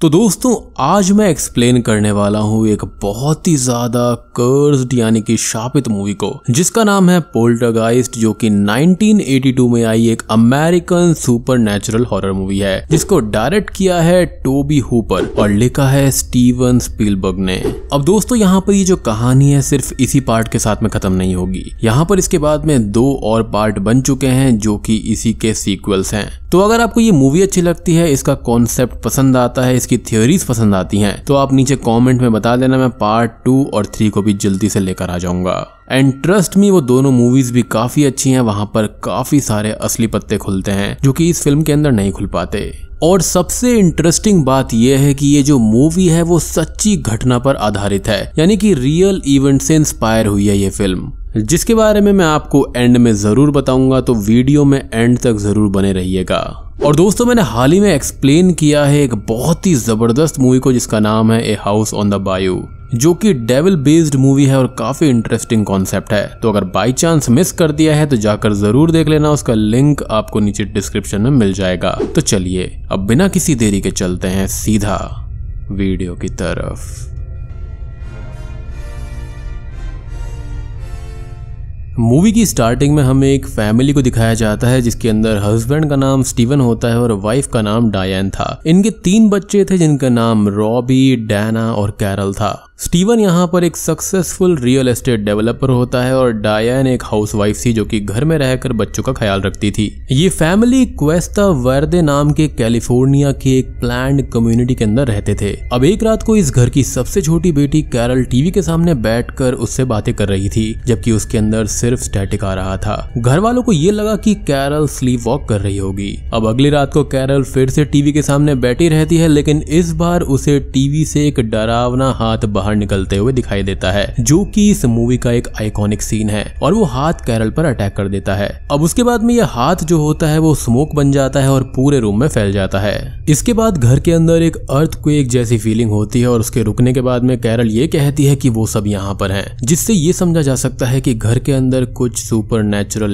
तो दोस्तों, आज मैं एक्सप्लेन करने वाला हूँ एक बहुत ही ज़्यादा कर्ज यानी कि शापित मूवी को, जिसका नाम है पोल्टरगाइस्ट जो कि 1982 में आई एक American supernatural horror movie है, जिसको डायरेक्ट किया है टोबी हुपर और लिखा है स्टीवन स्पीलबर्ग ने। अब दोस्तों, यहाँ पर ये जो कहानी है सिर्फ़ इसी पार्ट के साथ में खत्म नहीं होगी। यहाँ पर इसके बाद में दो और पार्ट बन चुके हैं, जो की इसी के सीक्वल्स हैं। तो अगर आपको ये मूवी अच्छी लगती है, इसका कॉन्सेप्ट पसंद आता है इसकी थ्योरीज पसंद आती हैं तो आप नीचे कमेंट में बता देना, मैं पार्ट टू और थ्री को भी जल्दी से लेकर आ जाऊँगा। एंड ट्रस्ट मी वो दोनों मूवीज़ भी काफ़ी अच्छी हैं, वहाँ पर काफ़ी सारे असली पत्ते खुलते हैं, जो कि इस फ़िल्म के अंदर नहीं खुल पाते। और सबसे इंटरेस्टिंग बात यह है कि ये जो मूवी है, वो सच्ची घटना पर आधारित है, यानी कि रियल इवेंट से इंस्पायर हुई है ये फ़िल्म जिसके बारे में मैं आपको एंड में ज़रूर बताऊँगा तो वीडियो में एंड तक ज़रूर बने रहिएगा। और दोस्तों, मैंने हाल ही में एक्सप्लेन किया है एक बहुत ही ज़बरदस्त मूवी को, जिसका नाम है a house on the bayou जो कि डेविल बेस्ड मूवी है और काफ़ी इंटरेस्टिंग कॉन्सेप्ट है। तो अगर बाई चांस मिस कर दिया है तो जाकर ज़रूर देख लेना, उसका लिंक आपको नीचे डिस्क्रिप्शन में मिल जाएगा। तो चलिए, अब बिना किसी देरी के चलते हैं सीधा वीडियो की तरफ़। मूवी की स्टार्टिंग में हमें एक फैमिली को दिखाया जाता है, जिसके अंदर हस्बैंड का नाम स्टीवन होता है और वाइफ का नाम डायन था। इनके तीन बच्चे थे, जिनका नाम रॉबी डैना और कैरल था। स्टीवन यहाँ पर एक सक्सेसफुल रियल एस्टेट डेवलपर होता है और डायन एक हाउसवाइफ थी जो कि घर में रहकर बच्चों का ख्याल रखती थी। ये फैमिली क्वेस्टा वर्दे नाम के कैलिफ़ोर्निया के एक प्लान कम्युनिटी के अंदर रहते थे। अब एक रात को इस घर की सबसे छोटी बेटी कैरल टीवी के सामने बैठकर उससे बातें कर रही थी, जबकि उसके अंदर सिर्फ़ स्टैटिक आ रहा था। घर वालों को ये लगा की कैरल स्लीप वॉक कर रही होगी। अब अगली रात को कैरल फिर से टीवी के सामने बैठी रहती है, लेकिन इस बार उसे टीवी से एक डरावना हाथ बाहर निकलते हुए दिखाई देता है, जो कि इस मूवी का एक आइकॉनिक सीन है, और वो हाथ कैरल पर अटैक कर देता है। अब उसके बाद में यह हाथ जो होता है, वो स्मोक बन जाता है और पूरे रूम में फैल जाता है। इसके बाद घर के अंदर एक अर्थ को एक जैसी फीलिंग होती है, और उसके रुकने के बाद में कैरल ये कहती है कि वो सब यहाँ पर हैं, जिससे ये समझा जा सकता है कि घर के अंदर कुछ सुपर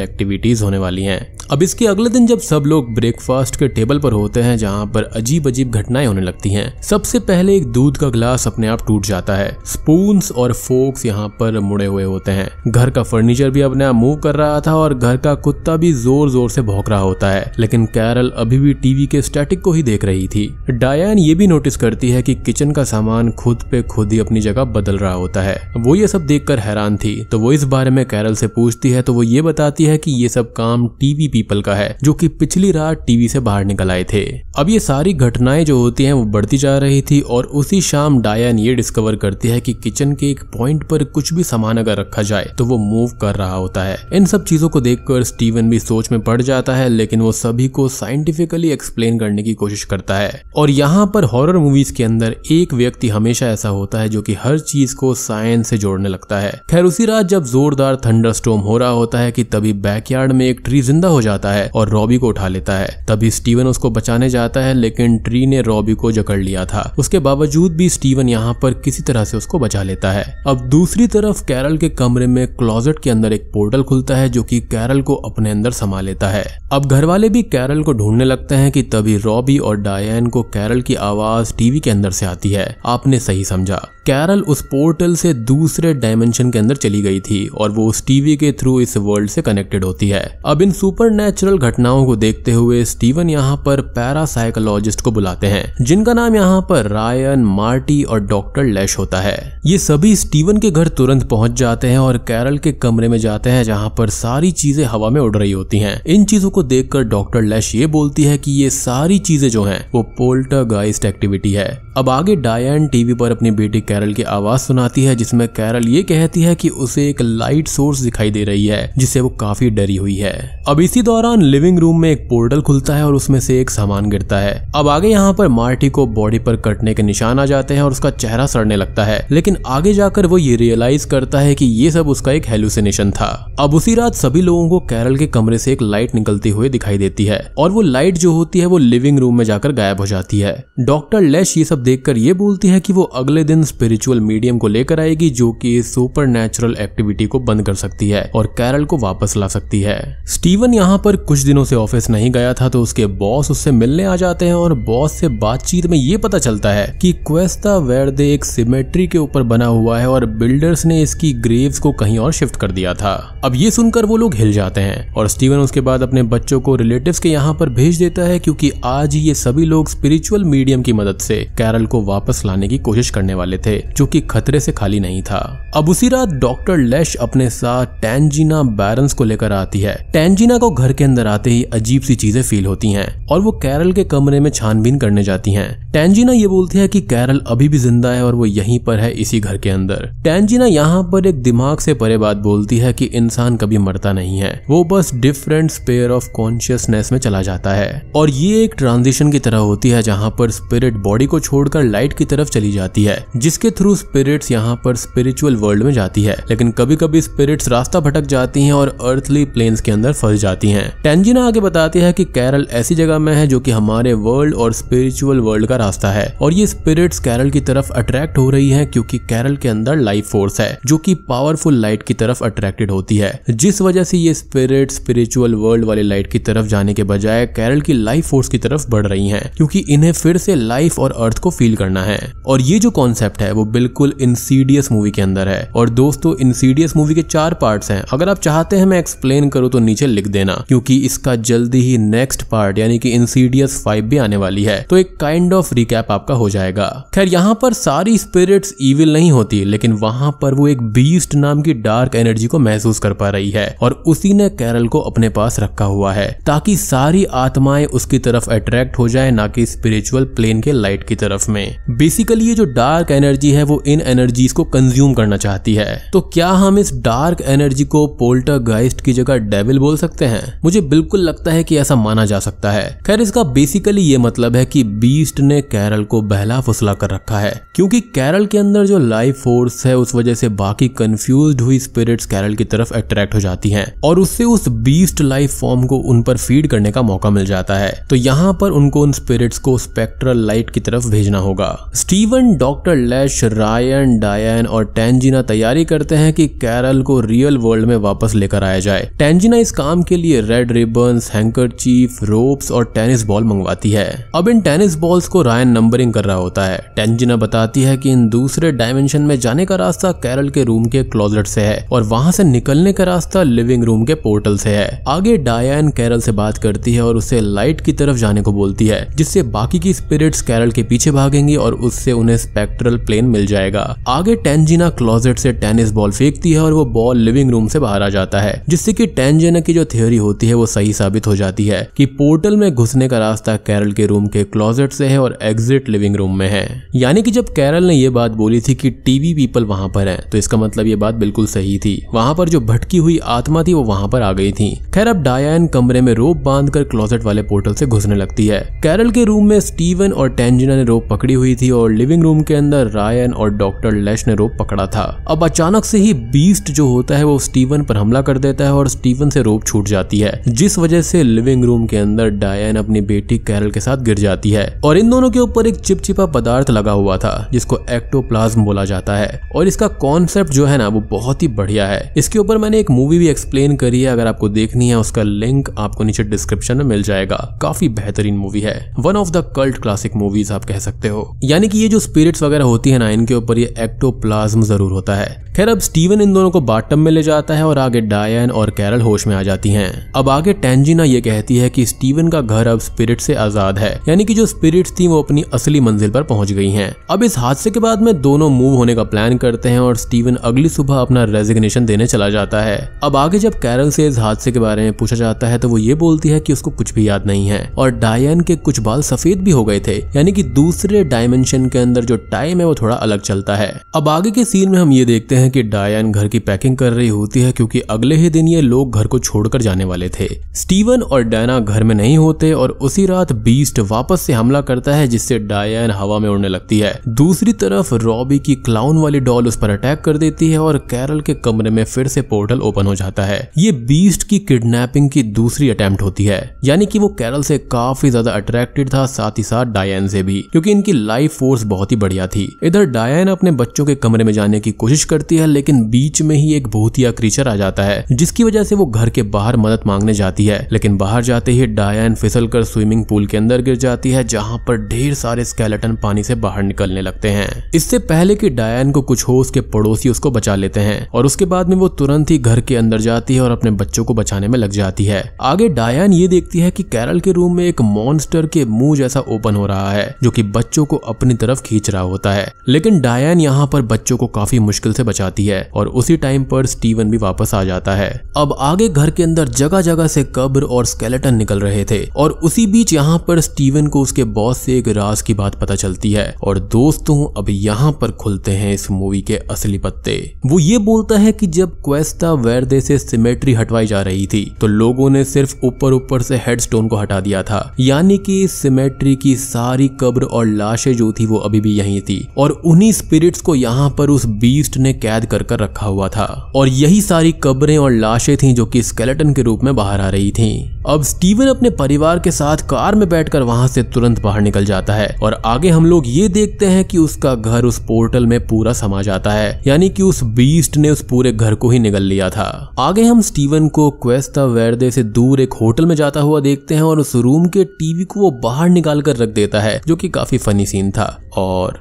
एक्टिविटीज़ होने वाली हैं। अब इसके अगले दिन जब सब लोग ब्रेकफास्ट के टेबल पर होते हैं, जहाँ पर अजीब अजीब घटनाएँ होने लगती हैं, सबसे पहले एक दूध का ग्लास अपने आप टूट जाता है। स्पून्स और फोक्स यहाँ पर मुड़े हुए होते हैं। घर का फर्नीचर भी अपने आप मूव कर रहा था और घर का कुत्ता भी ज़ोर ज़ोर से भौंक रहा होता है। लेकिन कैरल अभी भी टीवी के स्टैटिक को ही देख रही थी। डायन ये भी नोटिस करती है कि किचन का सामान खुद पे खुद ही अपनी जगह बदल रहा होता है। वो ये सब देखकर हैरान थी। तो वो इस बारे में कैरल से पूछती है तो वो ये बताती है कि ये सब काम टीवी पीपल का है, जो कि पिछली रात टीवी से बाहर निकल आए थे। अब ये सारी घटनाएँ जो होती हैं, वो बढ़ती जा रही थी और उसी शाम डायन ये डिस्कवर करती है कि किचन के एक पॉइंट पर कुछ भी सामान अगर रखा जाए तो वो मूव कर रहा होता है। इन सब चीज़ों को देखकर स्टीवन भी सोच में पड़ जाता है, लेकिन वो सभी को साइंटिफिकली एक्सप्लेन करने की कोशिश करता है। और यहाँ पर हॉरर मूवीज़ के अंदर एक व्यक्ति हमेशा ऐसा होता है, जो कि हर चीज़ को साइंस से जोड़ने लगता है। खैर, उसी रात जब जोरदार थंडर हो रहा होता है कि तभी बैकयार्ड में एक ट्री ज़िंदा हो जाता है और रॉबी को उठा लेता है। तभी स्टीवन उसको बचाने जाता है, लेकिन ट्री ने रॉबी को जकड़ लिया था। उसके बावजूद भी स्टीवन यहाँ पर किसी तरह से उसको बचा लेता है। अब दूसरी तरफ़ कैरल के कमरे में क्लोजेट के अंदर एक पोर्टल खुलता है, जो कि कैरल को अपने अंदर समा लेता है। अब घर वाले भी कैरल को ढूँढने लगते हैं कि तभी रॉबी और डायन को कैरल की आवाज़ टीवी के अंदर से आती है। आपने सही समझा। कैरल उस पोर्टल से दूसरे डायमेंशन के अंदर चली गई थी और वो उस टीवी के थ्रू इस वर्ल्ड से कनेक्टेड होती है। अब इन सुपर घटनाओं को देखते हुए स्टीवन यहाँ पर पैरासाइकोलॉजिस्ट को बुलाते हैं, जिनका नाम यहाँ पर रायन, मार्टी और डॉक्टर लैश होता है। ये सभी स्टीवन के घर तुरंत पहुँच जाते हैं और कैरल के कमरे में जाते हैं, जहाँ पर सारी चीज़ें हवा में उड़ रही होती है। इन चीज़ों को देखकर डॉक्टर लैश ये बोलती है की ये सारी चीज़ें जो है, वो पोल्टर एक्टिविटी है। अब आगे डायन टीवी पर अपनी बेटी कैरल की आवाज़ सुनाती है, जिसमें कैरल ये कहती है कि उसे एक लाइट सोर्स दिखाई दे रही है, जिससे वो काफ़ी डरी हुई है। अब इसी दौरान लिविंग रूम में एक पोर्टल खुलता है और उसमें से एक सामान गिरता है। अब आगे यहाँ पर मार्टी को बॉडी पर कटने के निशान आ जाते हैं और उसका चेहरा सड़ने लगता है। लेकिन आगे जाकर वो ये रियलाइज़ करता है कि ये सब उसका एक हेलुसिनेशन था। अब उसी रात सभी लोगों को कैरल के कमरे से एक लाइट निकलती हुई दिखाई देती है और वो लाइट जो होती है वो लिविंग रूम में जाकर गायब हो जाती है। डॉक्टर लेश ये सब देखकर ये बोलती है कि वो अगले दिन स्पिरिचुअल मीडियम को लेकर आएगी, जो कि सुपर नेचुरल एक्टिविटी को बंद कर सकती है और कैरल को वापस ला सकती है। स्टीवन यहाँ पर कुछ दिनों से ऑफ़िस नहीं गया था तो उसके बॉस उससे मिलने आ जाते हैं और बॉस से बातचीत में ये पता चलता है कि क्वेस्ता वेर्दे एक सिमेट्री के ऊपर बना हुआ है और बिल्डर्स ने इसकी ग्रेव्स को कहीं और शिफ्ट कर दिया था। अब ये सुनकर वो लोग हिल जाते हैं और स्टीवन उसके बाद अपने बच्चों को रिलेटिव के यहाँ पर भेज देता है, क्योंकि आज ये सभी लोग स्पिरिचुअल मीडियम की मदद से कैरल को वापस लाने की कोशिश करने वाले थे। जो कि खतरे से खाली नहीं था। अब उसी रात डॉक्टर लेश अपने साथ टैंजिना बैरन्स को लेकर आती है। टैंजिना को घर के अंदर आते ही अजीब सी चीज़ें फील होती हैं और वो कैरल के कमरे में छानबीन करने जाती हैं। टैंजिना ये बोलती है कि कैरल अभी भी ज़िंदा है और वो यहीं पर है इसी घर के अंदर। टैंजिना यहाँ पर एक दिमाग से परे बात बोलती है कि इंसान कभी मरता नहीं है। वो बस डिफरेंट स्पेयर ऑफ़ कॉन्शियसनेस में चला जाता है। और ये एक ट्रांजिशन की तरह होती है, जहाँ पर स्पिरिट बॉडी को छोड़कर लाइट की तरफ़ चली जाती है, जिसके थ्रू स्पिरिट्स यहाँ पर स्पिरिचुअल वर्ल्ड में जाती है। लेकिन कभी कभी स्पिरिट्स रास्ता भटक जाती हैं और अर्थली प्लेन्स के अंदर फंस जाती हैं। टेंजिना आगे बताती है कि कैरल ऐसी जगह में है जो कि हमारे वर्ल्ड और स्पिरिचुअल वर्ल्ड का रास्ता है। और ये स्पिरिट्स कैरल की तरफ़ अट्रैक्ट हो रही है क्योंकि कैरल के अंदर लाइफ फोर्स है, जो की पावरफुल लाइट की तरफ़ अट्रैक्टेड होती है। जिस वजह से ये स्पिरिट स्पिरिचुअल वर्ल्ड वाली लाइट की तरफ़ जाने के बजाय कैरल की लाइफ फोर्स की तरफ़ बढ़ रही है, क्योंकि इन्हें फिर से लाइफ और अर्थ को फील करना है। और ये जो कॉन्सेप्ट है वो बिल्कुल इंसीडियस मूवी के अंदर है। और दोस्तों इंसीडियस मूवी के चार पार्ट्स हैं। अगर आप चाहते हैं मैं एक्सप्लेन करूँ तो नीचे लिख देना, क्योंकि इसका जल्दी ही नेक्स्ट पार्ट यानी कि इंसीडियस फाइव भी आने वाली है। तो एक काइंड ऑफ़ रिकैप आपका हो जाएगा। खैर, यहाँ पर सारी स्पिरिट्स इविल नहीं होती, लेकिन वहाँ पर वो एक बीस्ट नाम की डार्क एनर्जी को महसूस कर पा रही है, और उसी ने कैरल को अपने पास रखा हुआ है, ताकि सारी आत्माएँ उसकी तरफ़ अट्रैक्ट हो जाए, ना कि स्पिरिचुअल प्लेन के लाइट की तरफ़ में। बेसिकली ये जो डार्क एनर्जी है, वो इन एनर्जीज को कंज्यूम करना चाहती है। तो क्या हम इस डार्क एनर्जी को पोल्टर गाइस्ट की जगह डेविल बोल सकते हैं? मुझे बिल्कुल लगता है कि ऐसा माना जा सकता है। खैर, इसका बेसिकली ये मतलब है कि बीस्ट ने कैरल को बहला फुसला कर रखा है। क्योंकि कैरल के अंदर जो लाइफ फोर्स है, उस वजह से बाकी कंफ्यूज हुई स्पिरिट्स कैरल की तरफ़ अट्रैक्ट हो जाती हैं। और उससे उस बीस्ट लाइफ फॉर्म को उन पर फ़ीड करने का मौका मिल जाता है। तो यहाँ पर उनको उन स्पिरिट्स को स्पेक्ट्रल लाइट की तरफ़ भेजना होगा। स्टीवन डॉक्टर लैश रायन, डायन और टेंजिना तैयारी करते हैं कि कैरल को रियल वर्ल्ड में वापस लेकर आया जाए। टेंजिना इस काम के लिए red ribbons handkerchief ropes और टेनिस बॉल मंगवाती है। अब इन टेनिस बॉल्स को रायन नंबरिंग कर रहा होता है। टेंजिना बताती है कि इन दूसरे डायमेंशन में जाने का रास्ता कैरल के रूम के क्लोजेट से है और वहाँ से निकलने का रास्ता लिविंग रूम के पोर्टल से है। आगे डायन कैरल से बात करती है और उसे लाइट की तरफ़ जाने को बोलती है, जिससे बाकी की स्पिरिट्स कैरल के पीछे भागेंगी और उससे उन्हें स्पेक्ट्रल प्लेन मिल जाएगा। आगे टेंजिना क्लोजेट से टेनिस बॉल फेंकती है और वो बॉल लिविंग रूम से बाहर आ जाता है, जिससे कि टेंजिना की जो थ्योरी होती है वो सही साबित हो जाती है कि पोर्टल में घुसने का रास्ता कैरल के रूम के क्लोजेट से है और एग्जिट लिविंग रूम में है। यानी कि जब कैरल ने ये बात बोली थी कि टीवी पीपल वहाँ पर है तो इसका मतलब ये बात बिल्कुल सही थी। वहाँ पर जो भटकी हुई आत्मा थी वो वहाँ पर आ गई थी। खैर, अब डायन कमरे में रोप बांधकर क्लोजेट वाले पोर्टल से घुसने लगती है। कैरल के रूम में स्टीवन और टेंजिना ने रोप पकड़ी हुई थी और लिविंग रूम के अंदर रायन और डॉक्टर लेश ने रोप पकड़ा था। अब अचानक से ही बीस्ट जो होता है वो स्टीवन पर हमला कर देता है और स्टीवन से रोप छूट जाती है, जिस वजह से लिविंग रूम के अंदर डायन अपनी बेटी कैरल के साथ गिर जाती है और इन दोनों के ऊपर एक चिपचिपा पदार्थ लगा हुआ था, जिसको एक्टोप्लाज्म बोला जाता है। और इसका कॉन्सेप्ट जो है ना, वो बहुत ही बढ़िया है। इसके ऊपर मैंने एक मूवी भी एक्सप्लेन करी है, अगर आपको देखनी है, उसका लिंक आपको नीचे डिस्क्रिप्शन में मिल जाएगा। काफ़ी बेहतरीन मूवी है। One of the cult classic movies आप कह सकते हो। यानी कि ये जो स्पिरिट्स वगैरह होती है इनके ऊपर ये एक्टोप्लाज्म ज़रूर होता है। खैर, अब स्टीवन इन दोनों को बाटम में ले जाता है और आगे डायन और कैरल होश में आ जाती हैं। अब आगे टेंजिना ये कहती है कि स्टीवन का घर अब स्पिरिट से आज़ाद है, यानी कि जो स्पिरिट्स थी वो अपनी असली मंजिल पर पहुँच गई हैं। अब इस हादसे के बाद में दोनों मूव होने का प्लान करते हैं और स्टीवन अगली सुबह अपना रेजिग्नेशन देने चला जाता है। अब आगे जब कैरल से इस हादसे के बारे में पूछा जाता है तो वो ये बोलती है की उसको कुछ भी याद नहीं है। और डायन के कुछ बाल सफ़ेद भी हो गए थे, यानी कि दूसरे डायमेंशन के अंदर जो टाइम है वो थोड़ा अलग चलता है। अब आगे के सीन में हम ये देखते हैं कि डायन घर की पैकिंग कर रही होती है क्योंकि अगले ही दिन ये लोग घर को छोड़कर जाने वाले थे। स्टीवन और डायना घर में नहीं होते और उसी रात बीस्ट वापस से हमला करता है जिससे डायन हवा में उड़ने लगती है। दूसरी तरफ़ रॉबी की क्लाउन वाली डॉल उस पर अटैक कर देती है और कैरल के कमरे में फिर से पोर्टल ओपन हो जाता है। ये बीस्ट की किडनैपिंग की दूसरी अटेम्प्ट होती है। यानी कि वो कैरल से काफ़ी ज़्यादा अट्रैक्टेड था, साथ ही साथ डायन से भी, क्योंकि इनकी लाइफ फोर्स बहुत ही बढ़िया थी। इधर डायन अपने बच्चों के कमरे में जाने की कोशिश करती है, लेकिन बीच में ही एक भूतिया क्रीचर आ जाता है, जिसकी वजह से वो घर के बाहर मदद मांगने जाती है। लेकिन बाहर जाते ही डायन फिसल कर स्विमिंग पूल के अंदर गिर जाती है, जहाँ पर ढेर सारे स्केलेटन पानी से बाहर निकलने लगते हैं। इससे पहले कि डायन को कुछ हो, उसके पड़ोसी उसको बचा लेते हैं, और उसके बाद में वो तुरंत ही घर के अंदर जाती है और अपने बच्चों को बचाने में लग जाती है। आगे डायन ये देखती है कि कैरल के रूम में एक मॉन्स्टर के मुँह जैसा ओपन हो रहा है, जो कि बच्चों को अपनी तरफ़ खींच रहा होता है। लेकिन डायन यहाँ पर बच्चों को काफ़ी मुश्किल से बचाती है और उसी टाइम पर स्टीवन भी वापस आ जाता है। अब आगे घर के अंदर जगह जगह से कब्र और स्केलेटन निकल रहे थे और उसी बीच यहाँ पर स्टीवन को उसके बॉस से एक राज की बात पता चलती है और दोस्तों, अब यहाँ पर खुलते हैं इस मूवी के असली पत्ते। वो ये बोलता है कि जब क्वेस्टा वेरदे से सिमेट्री हटवाई जा रही थी तो लोगों ने सिर्फ़ ऊपर ऊपर से हेडस्टोन को हटा दिया था। यानी कि सिमेट्री की सारी कब्र और लाशें जो थी, वो अभी भी यही थी। और उन्हीं स्पिरिट्स को यहाँ पर उस बीस्ट ने कैद कर कर रखा हुआ था। और यही सारी कब्रें और लाशें थी जो कि स्केलेटन के रूप में बाहर आ रही थी। अब स्टीवन अपने परिवार के साथ कार में बैठकर वहाँ से तुरंत बाहर निकल जाता है और आगे हम लोग ये देखते हैं कि उसका घर उस पोर्टल में पूरा समा जाता है। यानी कि उस बीस्ट ने उस पूरे घर को ही निगल लिया था। आगे हम स्टीवन को क्वेस्टा वेरदे से दूर एक होटल में जाता हुआ देखते हैं और उस रूम के टीवी को वो बाहर निकाल कर रख देता है, जो कि काफ़ी फनी सीन था। और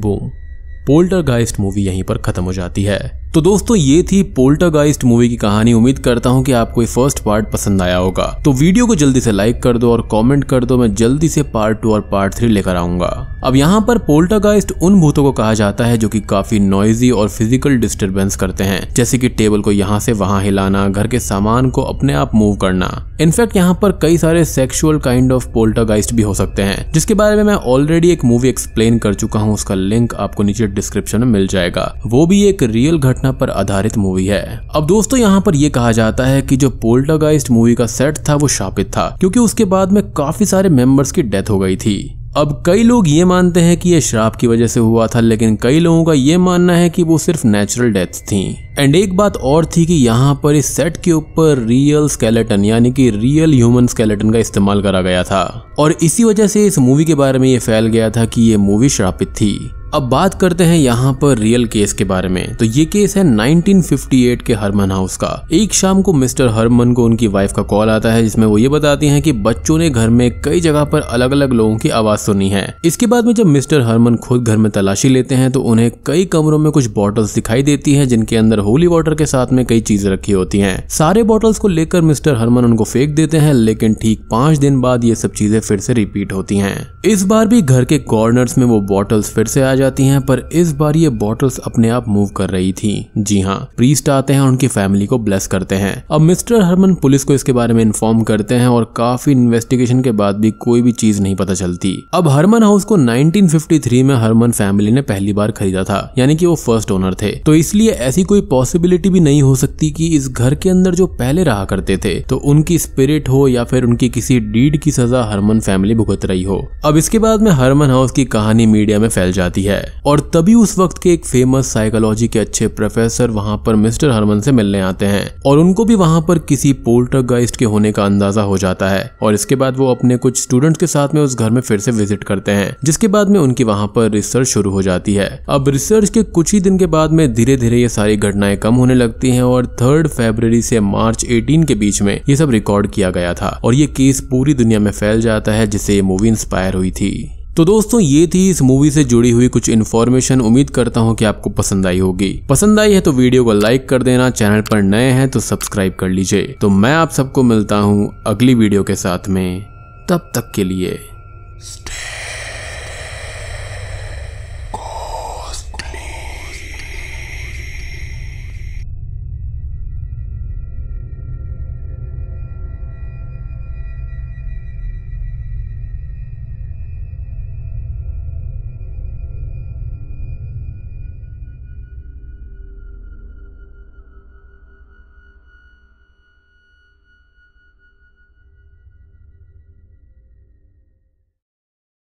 बूम पोल्टर मूवी यहीं पर खत्म हो जाती है। तो दोस्तों, ये थी पोल्टरगाइस्ट मूवी की कहानी। उम्मीद करता हूँ कि आपको ये फ़र्स्ट पार्ट पसंद आया होगा। तो वीडियो को जल्दी से लाइक कर दो और कमेंट कर दो। मैं जल्दी से पार्ट टू और पार्ट थ्री लेकर आऊँगा। अब यहाँ पर पोल्टरगाइस्ट उन भूतों को कहा जाता है जो कि काफ़ी नॉइजी और फ़िज़िकल डिस्टर्बेंस करते हैं। जैसे कि टेबल को यहाँ से वहाँ हिलाना, घर के सामान को अपने आप मूव करना। इनफैक्ट यहाँ पर कई सारे सेक्सुअल काइंड ऑफ़ पोल्टरगाइस्ट भी हो सकते हैं, जिसके बारे में मैं ऑलरेडी एक मूवी एक्सप्लेन कर चुका हूँ। उसका लिंक आपको नीचे डिस्क्रिप्शन में मिल जाएगा। वो भी एक रियल घटना घटना पर आधारित मूवी है। अब दोस्तों, यहाँ पर यह कहा जाता है कि जो पोल्टागाइस्ट मूवी का सेट था, वो शापित था, क्योंकि उसके बाद में काफ़ी सारे मेंबर्स की डेथ हो गई थी। अब कई लोग ये मानते हैं कि ये श्राप की वजह से हुआ था, लेकिन कई लोगों का ये मानना है कि वो सिर्फ़ नेचुरल डेथ्स थी। एंड एक बात और थी कि यहाँ पर इस सेट के ऊपर रियल स्केलेटन यानी कि रियल ह्यूमन स्केलेटन का इस्तेमाल करा गया था। और इसी वजह से इस मूवी के बारे में ये फैल गया था कि ये मूवी श्रापित थी। अब बात करते हैं यहाँ पर रियल केस के बारे में। तो ये केस है 1958 के हरमन हाउस का। एक शाम को मिस्टर हरमन को उनकी वाइफ का कॉल आता है, जिसमें वो ये बताती हैं कि बच्चों ने घर में कई जगह पर अलग अलग लोगों की आवाज़ सुनी है। इसके बाद में जब मिस्टर हरमन खुद घर में तलाशी लेते हैं तो उन्हें कई कमरों में कुछ बॉटल्स दिखाई देती है, जिनके अंदर होली वाटर के साथ में कई चीज़ें रखी होती है। सारे बॉटल्स को लेकर मिस्टर हरमन उनको फेंक देते हैं, लेकिन ठीक पाँच दिन बाद ये सब चीज़ें फिर से रिपीट होती है। इस बार भी घर के कॉर्नर्स में वो बॉटल्स फिर से आ जाती हैं, पर इस बार ये बॉटल्स अपने आप मूव कर रही थी। जी हाँ प्रीस्ट आते हैं और उनकी फैमिली को ब्लेस करते हैं। अब मिस्टर हरमन पुलिस को इसके बारे में इन्फॉर्म करते हैं और काफ़ी इन्वेस्टिगेशन के बाद भी कोई भी चीज़ नहीं पता चलती। अब हरमन हाउस को 1953 में हरमन फैमिली ने पहली बार खरीदा था, यानी कि वो फ़र्स्ट ओनर थे। तो इसलिए ऐसी कोई पॉसिबिलिटी भी नहीं हो सकती कि इस घर के अंदर जो पहले रहा करते थे तो उनकी स्पिरिट हो या फिर उनकी किसी डीड की सजा हरमन फैमिली भुगत रही हो। अब इसके बाद में हरमन हाउस की कहानी मीडिया में फैल जाती है। और तभी उस वक्त के एक फ़ेमस साइकोलॉजी के अच्छे प्रोफेसर वहाँ पर मिस्टर हरमन से मिलने आते हैं। और उनको भी वहाँ पर किसी पोल्टरगाइस्ट के होने का अंदाज़ा हो जाता है। और इसके बाद वो अपने कुछ स्टूडेंट्स के साथ में उस घर में फिर से विज़िट करते हैं, जिसके बाद में उनकी वहाँ पर रिसर्च शुरू हो जाती है। अब रिसर्च के कुछ ही दिन के बाद में धीरे धीरे ये सारी घटनाएँ कम होने लगती हैं और थर्ड फेबर से मार्च 18 के बीच में ये सब रिकॉर्ड किया गया था। और ये केस पूरी दुनिया में फैल जाता है, जिससे ये मूवी इंस्पायर हुई थी। तो दोस्तों, ये थी इस मूवी से जुड़ी हुई कुछ इन्फॉर्मेशन उम्मीद करता हूँ कि आपको पसंद आई होगी। पसंद आई है तो वीडियो को लाइक कर देना चैनल पर नए हैं तो सब्सक्राइब कर लीजिए। तो मैं आप सबको मिलता हूँ अगली वीडियो के साथ में। तब तक के लिए स्टे